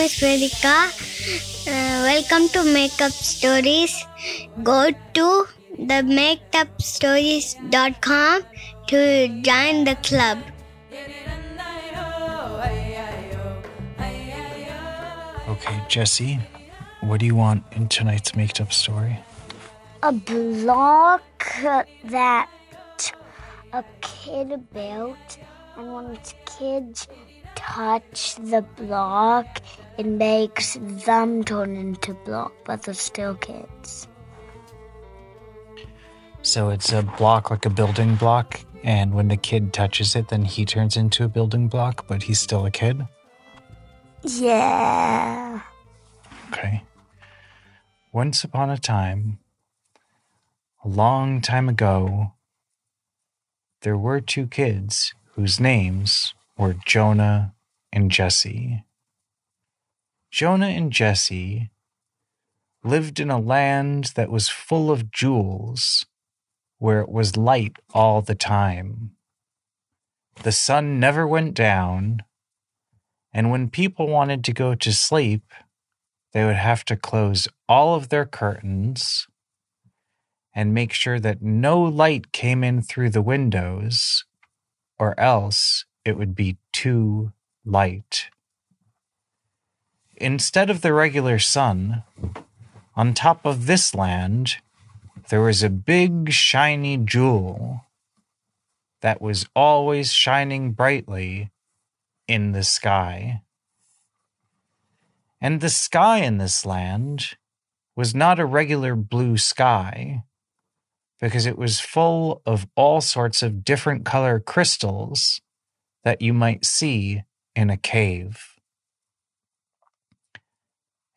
is Vedika. Uh, welcome to Makeup Stories. Go to the makeupstories.com to join the club. Okay, Jesse, what do you want in tonight's made up story? a block that a kid built, and when kids touch the block, it makes them turn into block, but they're still kids. So it's a block like a building block, and when the kid touches it, then he turns into a building block, but he's still a kid? Yeah. Okay. Once upon a time, a long time ago, there were two kids whose names were Jonah and Jesse. Jonah and Jesse lived in a land that was full of jewels, where it was light all the time. The sun never went down, and when people wanted to go to sleep, they would have to close all of their curtains and make sure that no light came in through the windows, or else it would be too light. Instead of the regular sun, on top of this land, there was a big shiny jewel that was always shining brightly in the sky. And the sky in this land was not a regular blue sky because it was full of all sorts of different color crystals that you might see in a cave.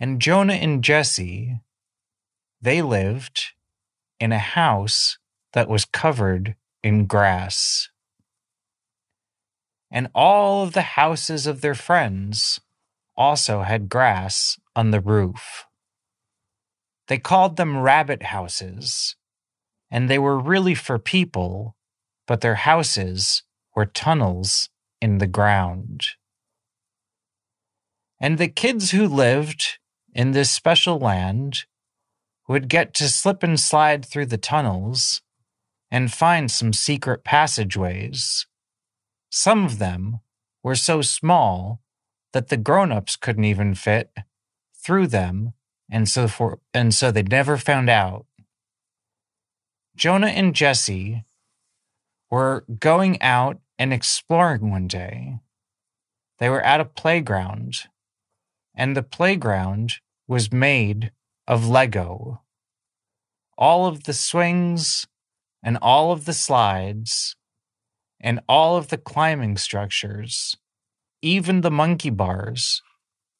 And Jonah and Jesse, they lived in a house that was covered in grass. And all of the houses of their friends also had grass on the roof. They called them rabbit houses and they were really for people, but their houses were tunnels in the ground. And the kids who lived in this special land would get to slip and slide through the tunnels and find some secret passageways. Some of them were so small that the grown-ups couldn't even fit through them and so for and so they never found out Jonah and Jesse were going out and exploring one day. They were at a playground, and the playground was made of Lego. All of the swings and all of the slides and all of the climbing structures, even the monkey bars,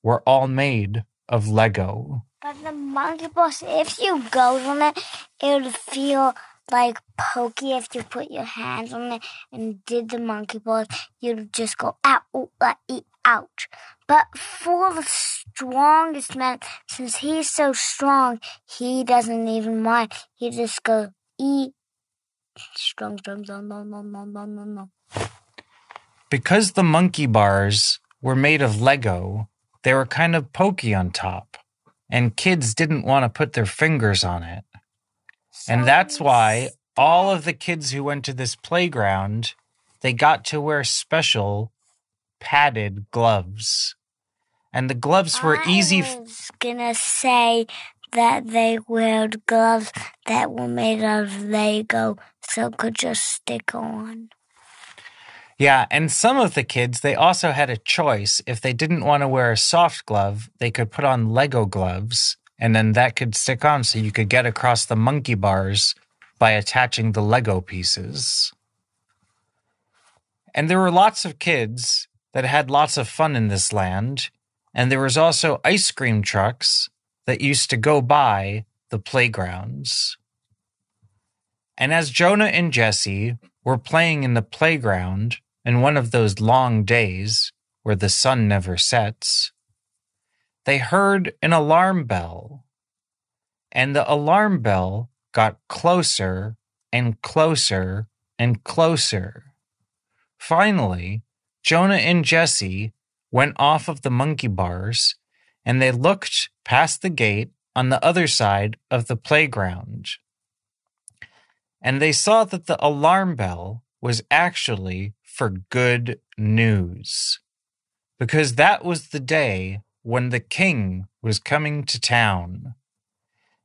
were all made of Lego. But the monkey bars, if you go on it, it would feel like pokey if you put your hands on it and did the monkey bars. You'd just go out, like ouch. But for the strongest man, since he's so strong, he doesn't even mind. He just goes e strong, strong, strong, no, no, no, no, no, no. Because the monkey bars were made of Lego, they were kind of pokey on top and kids didn't want to put their fingers on it. And that's why all of the kids who went to this playground, they got to wear special padded gloves. And the gloves were I easy. I was gonna say that they wear gloves that were made of Lego so could just stick on. Yeah, and some of the kids, they also had a choice. If they didn't want to wear a soft glove, they could put on Lego gloves, and then that could stick on so you could get across the monkey bars by attaching the Lego pieces. And there were lots of kids that had lots of fun in this land, and there was also ice cream trucks that used to go by the playgrounds. And as Jonah and Jesse were playing in the playground in one of those long days where the sun never sets, they heard an alarm bell. And the alarm bell got closer and closer and closer. Finally, Jonah and Jesse went off of the monkey bars and they looked past the gate on the other side of the playground. And they saw that the alarm bell was actually for good news. Because that was the day when the king was coming to town.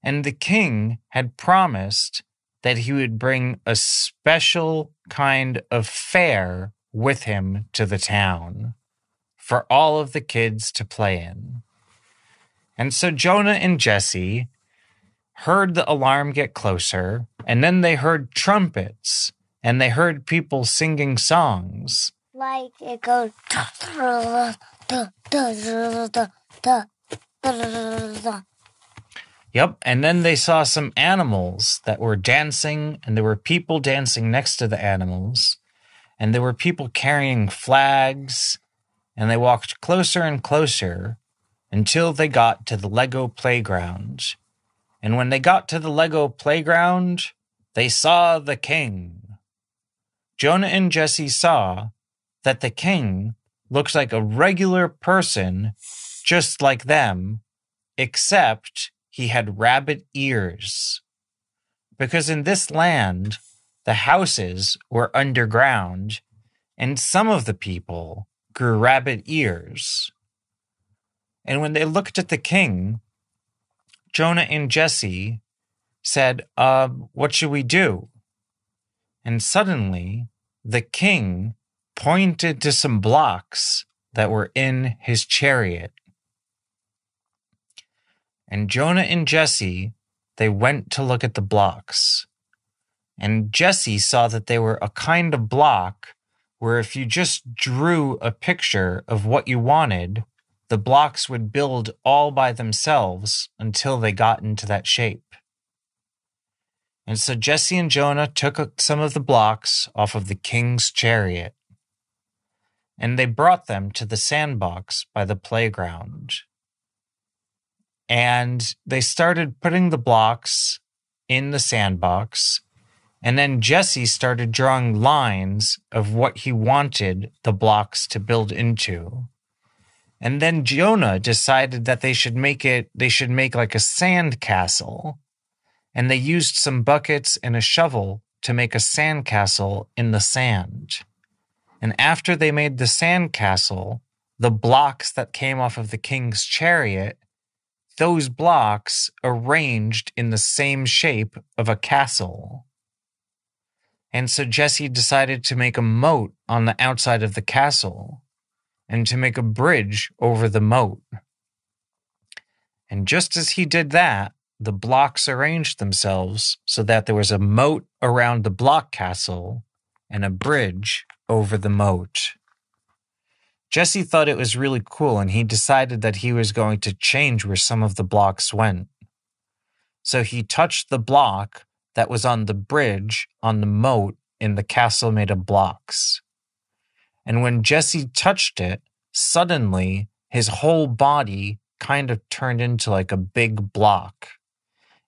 And the king had promised that he would bring a special kind of fair with him to the town for all of the kids to play in. And so Jonah and Jesse heard the alarm get closer, and then they heard trumpets and they heard people singing songs. Like it goes. Yep. And then they saw some animals that were dancing, and there were people dancing next to the animals, and there were people carrying flags, and they walked closer and closer until they got to the Lego playground. And when they got to the Lego playground, they saw the king. Jonah and Jesse saw that the king looks like a regular person, just like them, except he had rabbit ears. Because in this land, the houses were underground, and some of the people grew rabbit ears. And when they looked at the king, Jonah and Jesse said, uh, What should we do? And suddenly, the king pointed to some blocks that were in his chariot. And Jonah and Jesse, they went to look at the blocks. And Jesse saw that they were a kind of block where if you just drew a picture of what you wanted, the blocks would build all by themselves until they got into that shape. And so Jesse and Jonah took some of the blocks off of the king's chariot, and they brought them to the sandbox by the playground. And they started putting the blocks in the sandbox. And then Jesse started drawing lines of what he wanted the blocks to build into. And then Jonah decided that they should make it, they should make like a sand castle. And they used some buckets and a shovel to make a sand castle in the sand. And after they made the sand castle, the blocks that came off of the king's chariot, those blocks arranged in the same shape of a castle. And so Jesse decided to make a moat on the outside of the castle and to make a bridge over the moat. And just as he did that, the blocks arranged themselves so that there was a moat around the block castle and a bridge over the moat. Jesse thought it was really cool and he decided that he was going to change where some of the blocks went. So he touched the block that was on the bridge on the moat in the castle made of blocks. And when Jesse touched it, suddenly his whole body kind of turned into like a big block.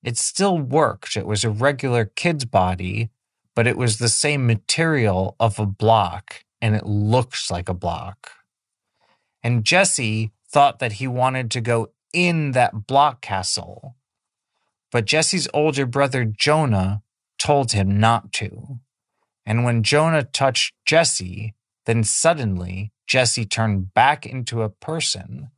It still worked. It was a regular kid's body, but it was the same material of a block and it looks like a block. And Jesse thought that he wanted to go in that block castle. But Jesse's older brother Jonah told him not to. And when Jonah touched Jesse, then suddenly Jesse turned back into a person,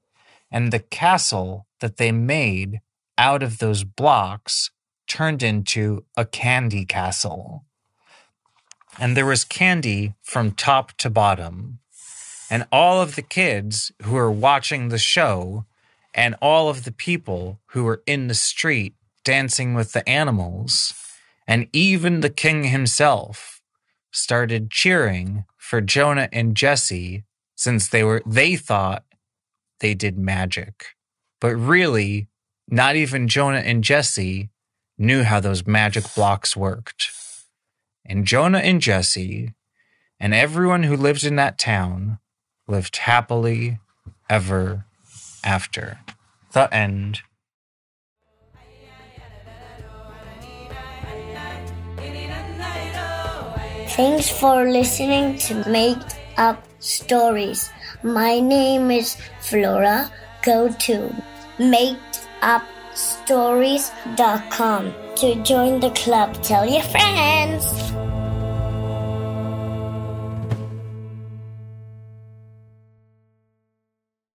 and the castle that they made out of those blocks turned into a candy castle. And there was candy from top to bottom. And all of the kids who were watching the show and all of the people who were in the street dancing with the animals, and even the king himself started cheering for Jonah and Jesse since they were they thought they did magic. But really, not even Jonah and Jesse knew how those magic blocks worked. And Jonah and Jesse and everyone who lived in that town lived happily ever after. The end. Thanks for listening to Make Up Stories. My name is Flora. go to makeupstories.com to join the club. Tell your friends.